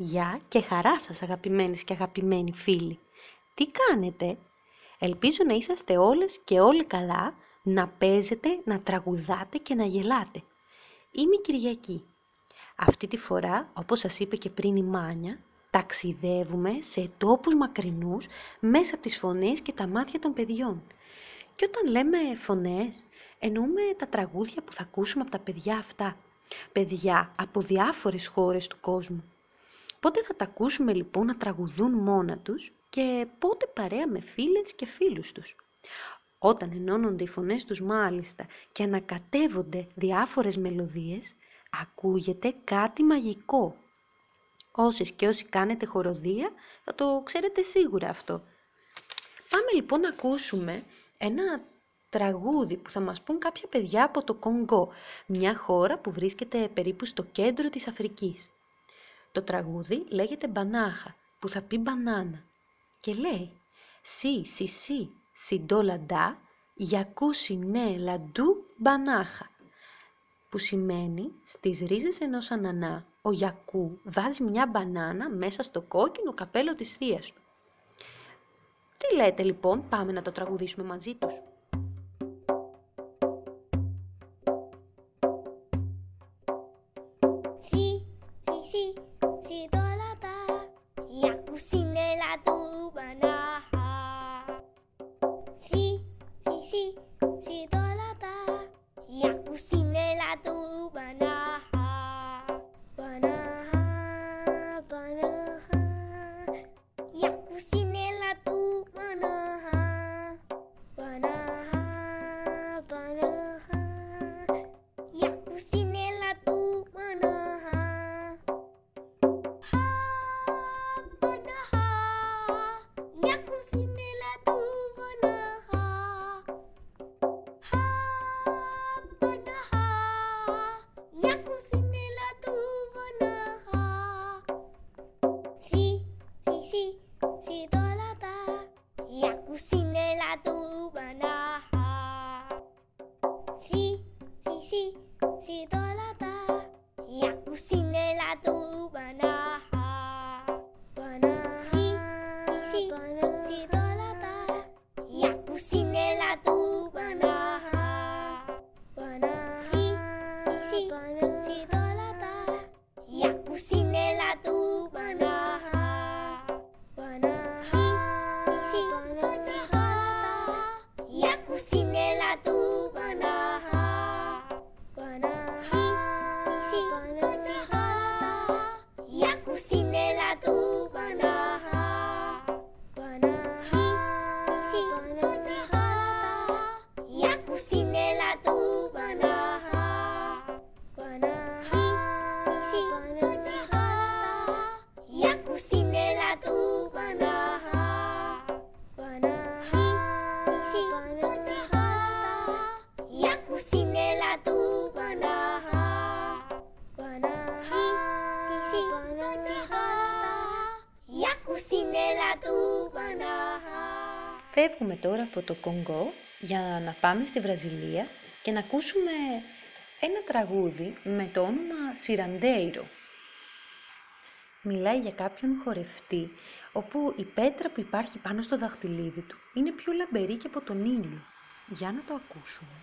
Γεια και χαρά σας αγαπημένες και αγαπημένοι φίλοι. Τι κάνετε; Ελπίζω να είσαστε όλες και όλοι καλά, να παίζετε, να τραγουδάτε και να γελάτε. Είμαι η Κυριακή. Αυτή τη φορά, όπως σας είπε και πριν η Μάνια, ταξιδεύουμε σε τόπους μακρινούς μέσα από τις φωνές και τα μάτια των παιδιών. Και όταν λέμε φωνές, εννοούμε τα τραγούδια που θα ακούσουμε από τα παιδιά αυτά. Παιδιά από διάφορες χώρες του κόσμου. Πότε θα τα ακούσουμε λοιπόν να τραγουδούν μόνα τους και πότε παρέα με φίλες και φίλους τους; Όταν ενώνονται οι φωνές τους μάλιστα και ανακατεύονται διάφορες μελωδίες, ακούγεται κάτι μαγικό. Όσες και όσοι κάνετε χοροδία θα το ξέρετε σίγουρα αυτό. Πάμε λοιπόν να ακούσουμε ένα τραγούδι που θα μας πούν κάποια παιδιά από το Κονγκό, μια χώρα που βρίσκεται περίπου στο κέντρο της Αφρικής. Το τραγούδι λέγεται «Μπανάχα», που θα πει «μπανάνα» και λέει «Σι, σι, σι, σιντό λαντά, γιακού σινέ λαντού μπανάχα» που σημαίνει στις ρίζες ενός ανανά ο Γιακού βάζει μια μπανάνα μέσα στο κόκκινο καπέλο της θείας του. Τι λέτε λοιπόν, πάμε να το τραγουδήσουμε μαζί τους. Φεύγουμε τώρα από το Κονγκό για να πάμε στη Βραζιλία και να ακούσουμε ένα τραγούδι με το όνομα Σιραντέιρο. Μιλάει για κάποιον χορευτή, όπου η πέτρα που υπάρχει πάνω στο δαχτυλίδι του είναι πιο λαμπερή και από τον ήλιο. Για να το ακούσουμε.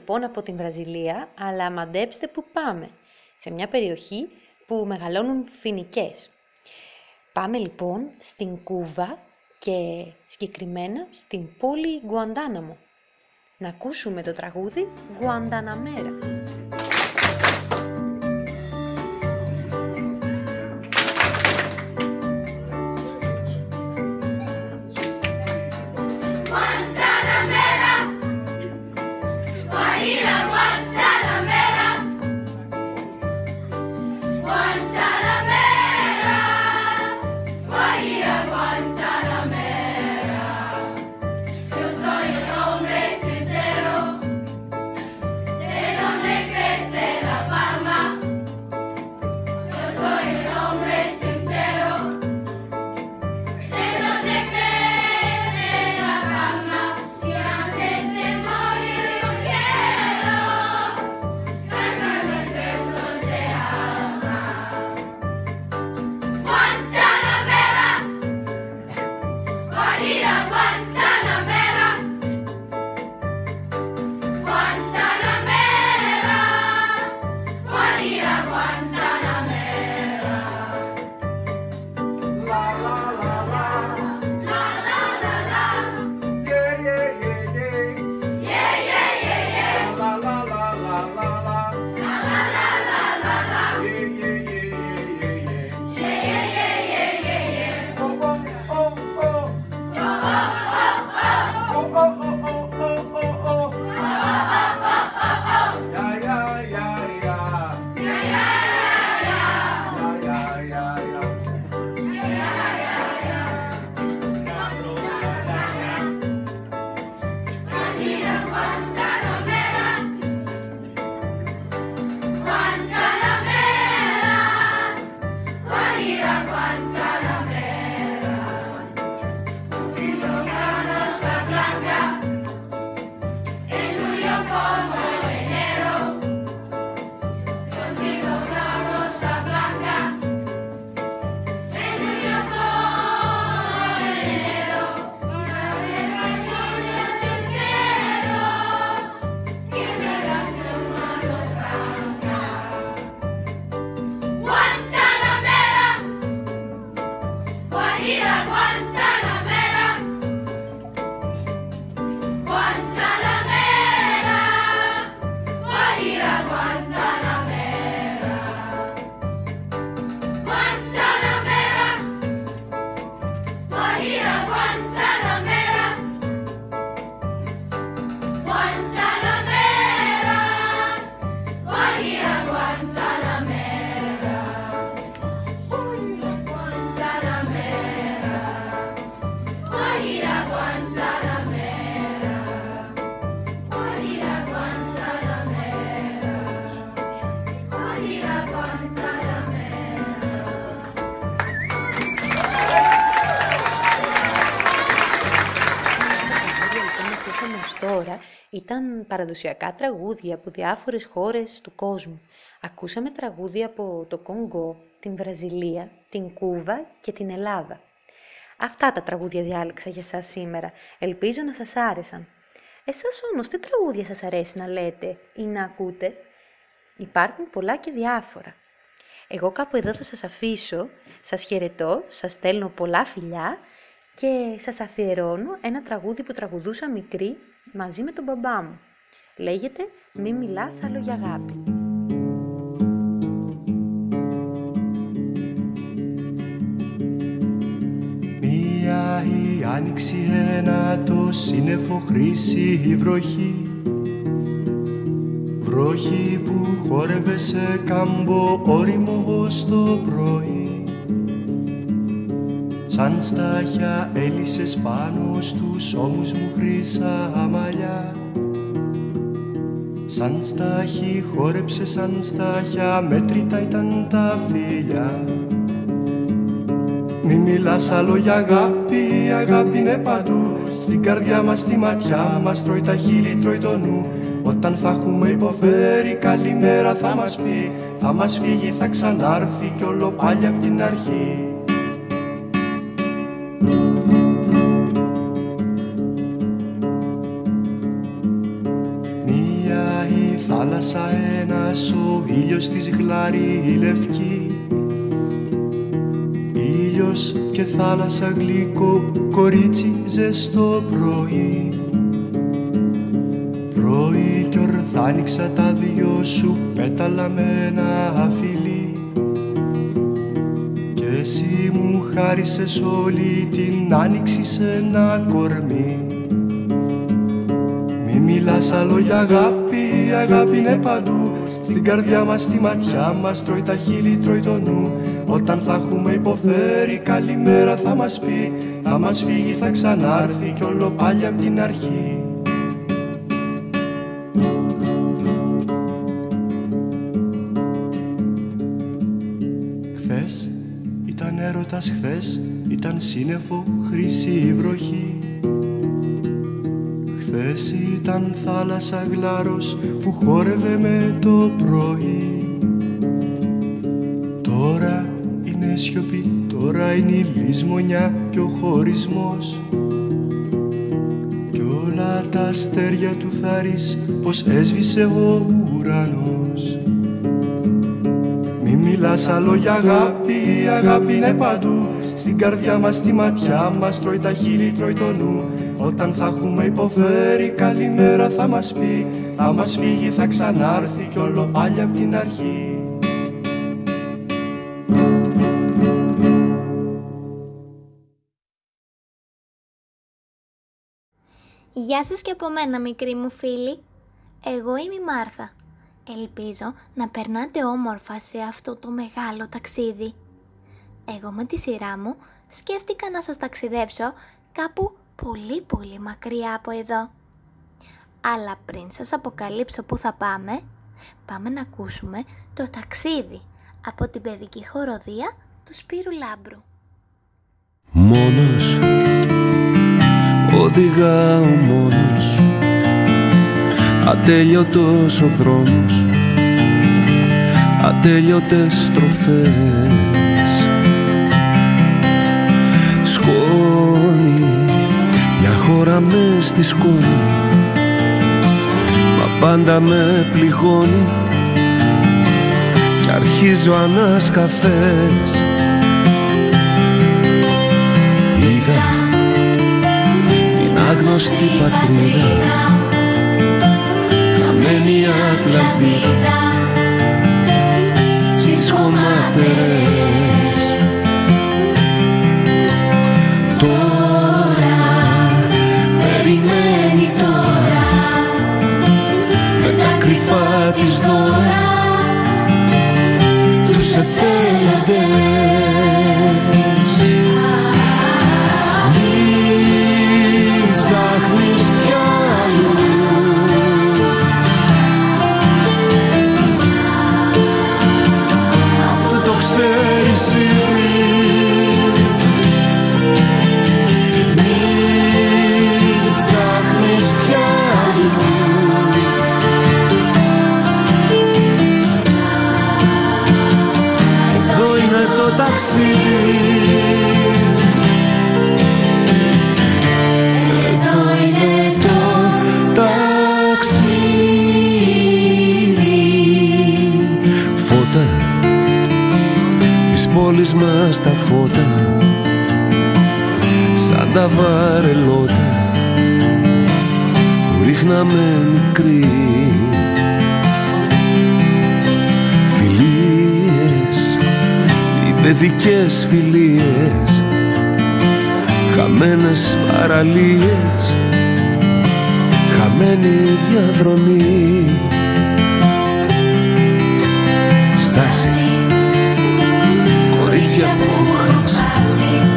Λοιπόν από την Βραζιλία, αλλά μαντέψτε που πάμε. Σε μια περιοχή που μεγαλώνουν φοινικές. Πάμε λοιπόν στην Κούβα και συγκεκριμένα στην πόλη Γκουαντάναμο. Να ακούσουμε το τραγούδι Γκουανταναμέρα. Παραδοσιακά τραγούδια από διάφορες χώρες του κόσμου. Ακούσαμε τραγούδια από το Κονγκό, την Βραζιλία, την Κούβα και την Ελλάδα. Αυτά τα τραγούδια διάλεξα για σας σήμερα. Ελπίζω να σας άρεσαν. Εσάς όμως τι τραγούδια σας αρέσει να λέτε ή να ακούτε; Υπάρχουν πολλά και διάφορα. Εγώ κάπου εδώ θα σας αφήσω, σας χαιρετώ, σας στέλνω πολλά φιλιά και σας αφιερώνω ένα τραγούδι που τραγουδούσα μικρή μαζί με τον μπαμπά μου. Λέγεται «Μη μιλάς άλλο για αγάπη». Μία η άνοιξη ένα το σύννεφο χρήση η βροχή. Βροχή που χόρευε σε κάμπο όριμο ως το πρωί. Σαν στάχια έλυσες πάνω στους ώμους μου χρυσά μαλλιά Σαν στάχι χόρεψε σαν στάχια μέτρητα ήταν τα φίλια Μη μιλάς άλλο για αγάπη, η αγάπη είναι παντού. Στην καρδιά μας, στη ματιά μας, τρώει τα χείλη, τρώει το νου. Όταν θα έχουμε υποφέρει, καλημέρα θα μας πει. Θα μας φύγει, θα ξανάρθει κι όλο πάλι απ' την αρχή ήλιος της γλάρη λευκή ήλιος και θάλασσα γλυκό κορίτσι ζεστό πρωί. Πρωί κι ορθά άνοιξα τα δυο σου πέταλα με ένα φιλί και εσύ μου χάρισες όλη την άνοιξη σε ένα κορμί. Μη μιλάς άλλο για αγάπη, η αγάπη είναι παντού στην καρδιά μας, στη ματιά μας Τρώει τα χείλη, τρώει το νου. Όταν θα έχουμε υποφέρει Καλημέρα θα μας πει. Θα μας φύγει, θα ξανάρθει Κι όλο πάλι απ' την αρχή. Χθες ήταν έρωτας χθες Ήταν σύννεφο χρυσή βροχή Χθες ήταν θάλασσα γλάρος που χόρευε με το πρωί. Τώρα είναι σιωπή, τώρα είναι η λησμονιά και ο χωρισμός. Κι όλα τα αστέρια του θάρις πως έσβησε ο ουρανός. Μη μιλάς άλλο για αγάπη, η αγάπη είναι παντού Στην καρδιά μας, στη ματιά μας, τρώει τα χείλη, τρώει το νου όταν θα έχουμε υποφέρει καλημέρα θα μας πει Θα μας φύγει θα ξανάρθει κι όλο πάλι απ' την αρχή Γεια σας και από μένα μικροί μου φίλοι. Εγώ είμαι η Μάρθα. Ελπίζω να περνάτε όμορφα σε αυτό το μεγάλο ταξίδι. Εγώ με τη σειρά μου σκέφτηκα να σας ταξιδέψω κάπου πολύ πολύ μακριά από εδώ. Αλλά πριν σας αποκαλύψω πού θα πάμε, πάμε να ακούσουμε το ταξίδι από την παιδική χοροδία του Σπύρου Λάμπρου. Μόνος, οδηγάω μόνος Ατέλειωτος ο δρόμος Ατέλειωτες στροφές μια χώρα με στη σκόνη. Μα πάντα με πληγώνει. Κι αρχίζω ανασκαφές. Είδα την άγνωστη πατρίδα. Χαμένη Ατλαντίδα. Στις χωματερές κρυφά της δώρα Τους εθέλοντες που ρίχναμε μικροί Φιλίες, οι παιδικές φιλίες Χαμένες παραλίες Χαμένη διαδρομή. Στάση Κορίτσια που έχω χάσει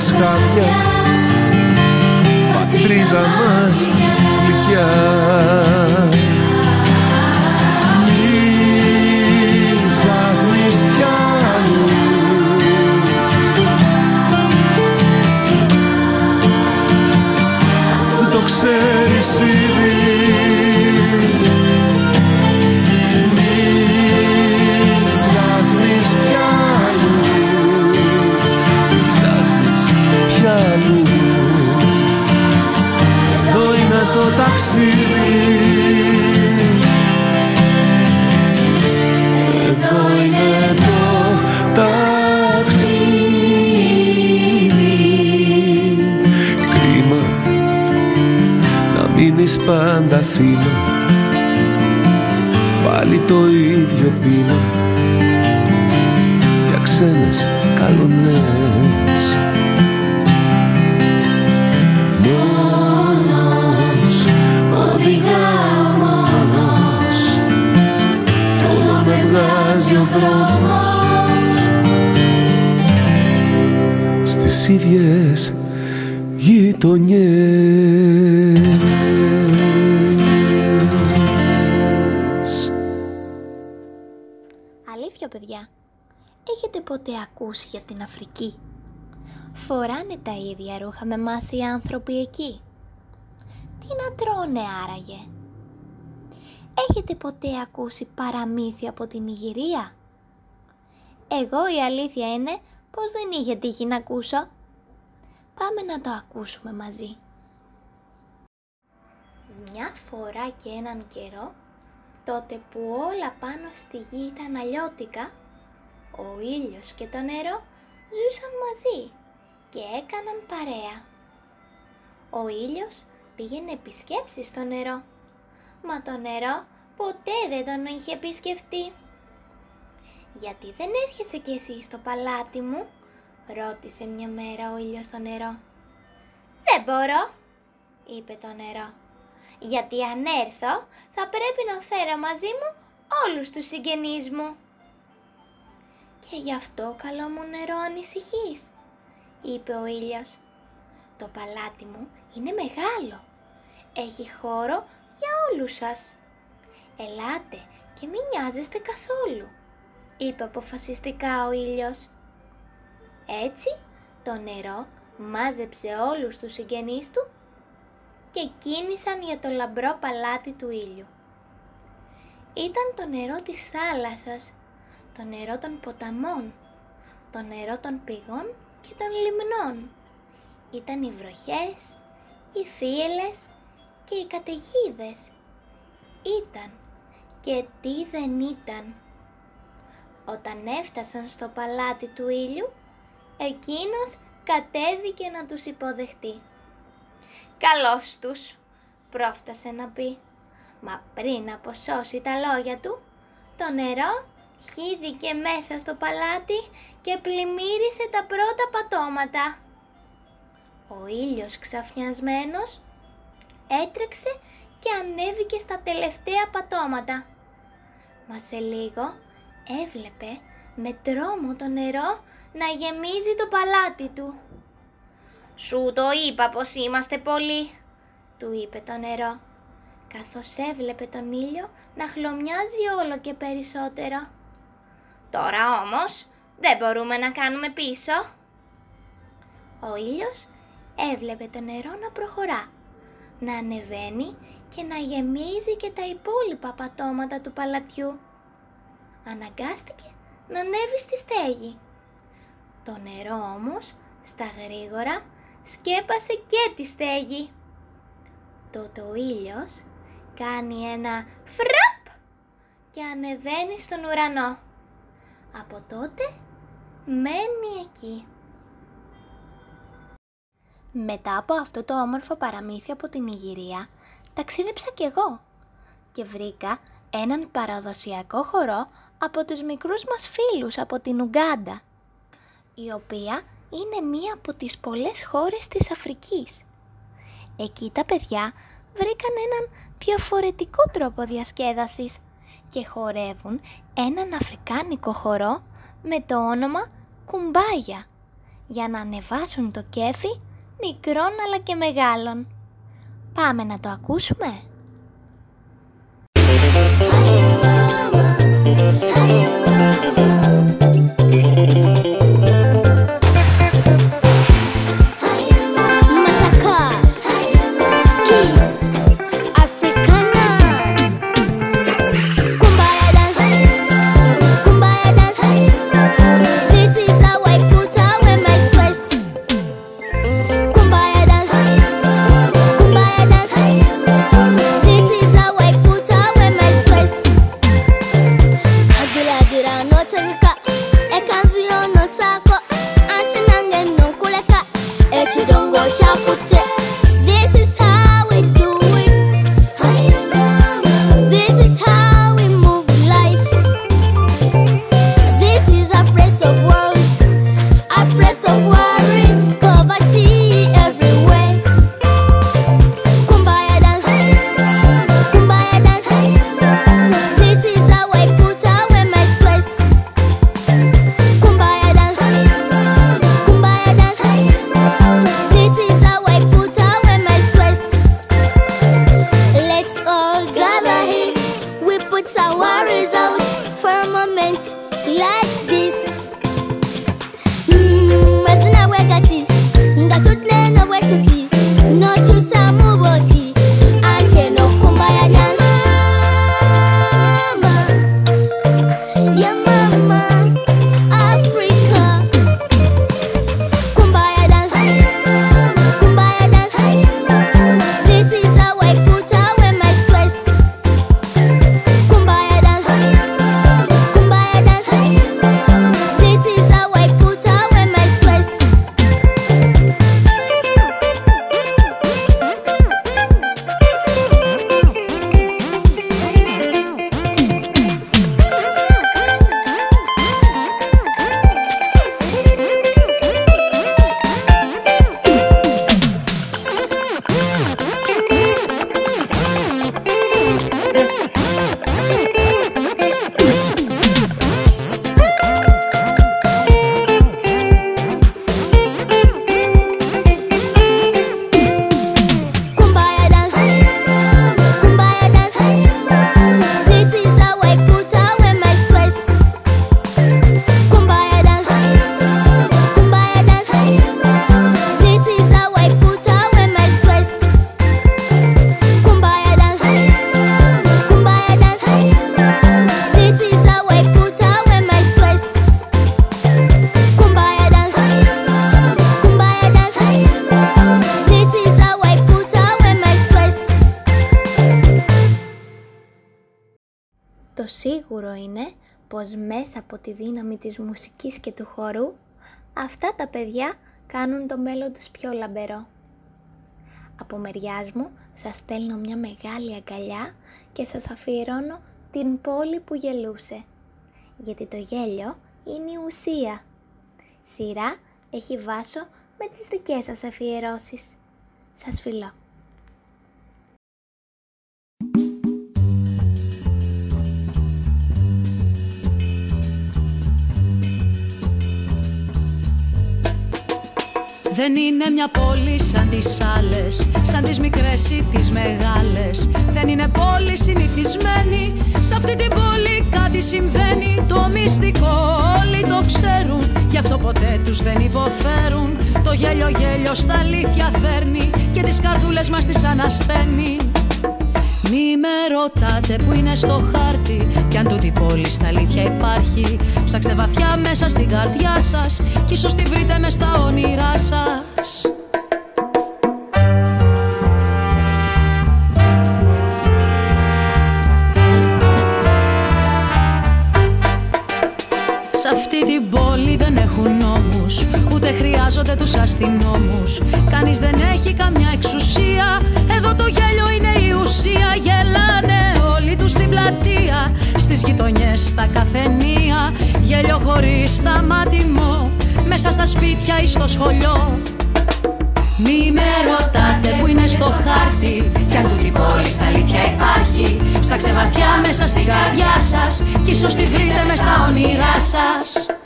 πικρά μας χάδια Πατρίδα μας γλυκιά ίδιες γειτονιές Αλήθεια παιδιά, έχετε ποτέ ακούσει για την Αφρική; Φοράνε τα ίδια ρούχα με μας οι άνθρωποι εκεί. Τι να τρώνε άραγε; Έχετε ποτέ ακούσει παραμύθια από την Ιγυρία; Εγώ η αλήθεια είναι πως δεν είχε τύχει να ακούσω. Πάμε να το ακούσουμε μαζί. Μια φορά και έναν καιρό, τότε που όλα πάνω στη γη ήταν αλλιώτικα, ο ήλιος και το νερό ζούσαν μαζί και έκαναν παρέα. Ο ήλιος πήγαινε επισκέψεις στο νερό, μα το νερό ποτέ δεν τον είχε επισκεφτεί. «Γιατί δεν έρχεσαι κι εσύ στο παλάτι μου» ρώτησε μια μέρα ο ήλιος στο νερό. «Δεν μπορώ», είπε το νερό. «Γιατί αν έρθω θα πρέπει να φέρω μαζί μου όλους τους συγγενείς μου». «Και γι' αυτό καλό μου νερό ανησυχείς», είπε ο ήλιος. «Το παλάτι μου είναι μεγάλο. Έχει χώρο για όλους σας. Ελάτε και μην νοιάζεστε καθόλου», είπε αποφασιστικά ο ήλιος. Έτσι το νερό μάζεψε όλους τους συγγενείς του και κίνησαν για το λαμπρό παλάτι του ήλιου. Ήταν το νερό της θάλασσας, το νερό των ποταμών, το νερό των πηγών και των λιμνών. Ήταν οι βροχές, οι θύελες και οι καταιγίδες. Ήταν και τι δεν ήταν. Όταν έφτασαν στο παλάτι του ήλιου, εκείνος κατέβηκε να τους υποδεχτεί. «Καλώς τους», πρόφτασε να πει. Μα πριν αποσώσει τα λόγια του, το νερό χύθηκε μέσα στο παλάτι και πλημμύρισε τα πρώτα πατώματα. Ο ήλιος ξαφνιασμένος έτρεξε και ανέβηκε στα τελευταία πατώματα. Μα σε λίγο έβλεπε με τρόμο το νερό να γεμίζει το παλάτι του. «Σου το είπα πως είμαστε πολλοί», του είπε το νερό, καθώς έβλεπε τον ήλιο να χλωμιάζει όλο και περισσότερο. «Τώρα όμως δεν μπορούμε να κάνουμε πίσω». Ο ήλιος έβλεπε το νερό να προχωρά, να ανεβαίνει και να γεμίζει και τα υπόλοιπα πατώματα του παλατιού. Αναγκάστηκε να ανέβει στη στέγη. Το νερό όμως, στα γρήγορα, σκέπασε και τη στέγη. Τότε ο ήλιος κάνει ένα φραπ και ανεβαίνει στον ουρανό. Από τότε μένει εκεί. Μετά από αυτό το όμορφο παραμύθι από την Ιγυρία, ταξίδεψα κι εγώ και βρήκα έναν παραδοσιακό χορό από τους μικρούς μας φίλους από την Ουγκάντα, η οποία είναι μία από τις πολλές χώρες της Αφρικής. Εκεί τα παιδιά βρήκαν έναν διαφορετικό τρόπο διασκέδασης και χορεύουν έναν αφρικάνικο χορό με το όνομα κουμπάγια για να ανεβάσουν το κέφι μικρών αλλά και μεγάλων. Πάμε να το ακούσουμε. Hey. Σίγουρο είναι πως μέσα από τη δύναμη της μουσικής και του χορού, αυτά τα παιδιά κάνουν το μέλλον τους πιο λαμπερό. Από μεριάς μου σας στέλνω μια μεγάλη αγκαλιά και σας αφιερώνω την πόλη που γελούσε. Γιατί το γέλιο είναι η ουσία. Σειρά έχει βάσο με τις δικές σας αφιερώσεις. Σας φιλώ. Δεν είναι μια πόλη σαν τις άλλες Σαν τις μικρές ή τις μεγάλες. Δεν είναι πόλη συνηθισμένη Σε αυτή την πόλη κάτι συμβαίνει. Το μυστικό όλοι το ξέρουν Γι' αυτό ποτέ τους δεν υποφέρουν. Το γέλιο γέλιο στα αλήθεια φέρνει Και τις καρδούλες μας τις ανασταίνει μη με ρωτάτε που είναι στο χάρτη Κι αν τούτη πόλη στα αλήθεια υπάρχει. Ψάξτε βαθιά μέσα στην καρδιά σας Κι ίσως τη βρείτε μες στα όνειρά σας. Σ' αυτή την πόλη δεν έχουν νόμους Ούτε χρειάζονται τους αστυνόμους. Κανείς δεν έχει καμιά εξουσία Εδώ το γέλιο είναι η ουσία Γελάνε όλοι τους στην πλατεία Στις γειτονιές, στα καφενεία. Γέλιο χωρίς σταματημό Μέσα στα σπίτια ή στο σχολείο. Μη με ρωτάτε που είναι στο χάρτη Κι αν τούτη πόλη στα αλήθεια υπάρχει. Ψάξτε βαθιά μέσα στην καρδιά σας Κι ίσως τη βρείτε μες στα όνειρά σας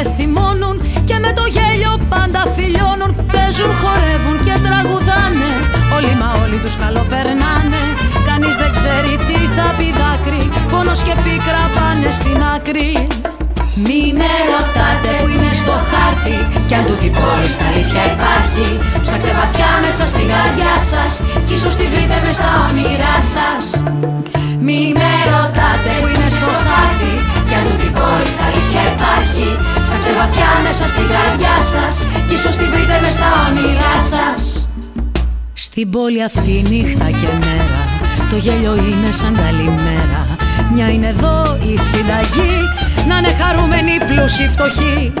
μαλώνουν, ούτε θυμώνουν Και με το γέλιο πάντα φιλιώνουν. Παίζουν, χορεύουν και τραγουδάνε. Όλοι μα όλοι τους καλοπερνάνε. Κανείς δεν ξέρει τι θα πει δάκρυ. Πόνος και πίκρα πάνε στην άκρη. Μη με ρωτάτε που είναι στο χάρτη. Κι αν τούτη πόλη στα αλήθεια υπάρχει. Ψάξτε βαθιά μέσα στην καρδιά σας Κι ίσως τη βρείτε μες στα όνειρά σας. Μη με ρωτάτε που είναι στο χάρτη. Κι αν τούτη πόλη στα αλήθεια υπάρχει Ψάξτε βαθιά μέσα στην καρδιά σας Κι ίσως τη βρείτε μες στα όνειρά σας. Στην πόλη αυτή νύχτα και μέρα Το γέλιο είναι σαν καλημέρα Μια είναι εδώ η συνταγή να είναι χαρούμενοι πλούσιοι φτωχοί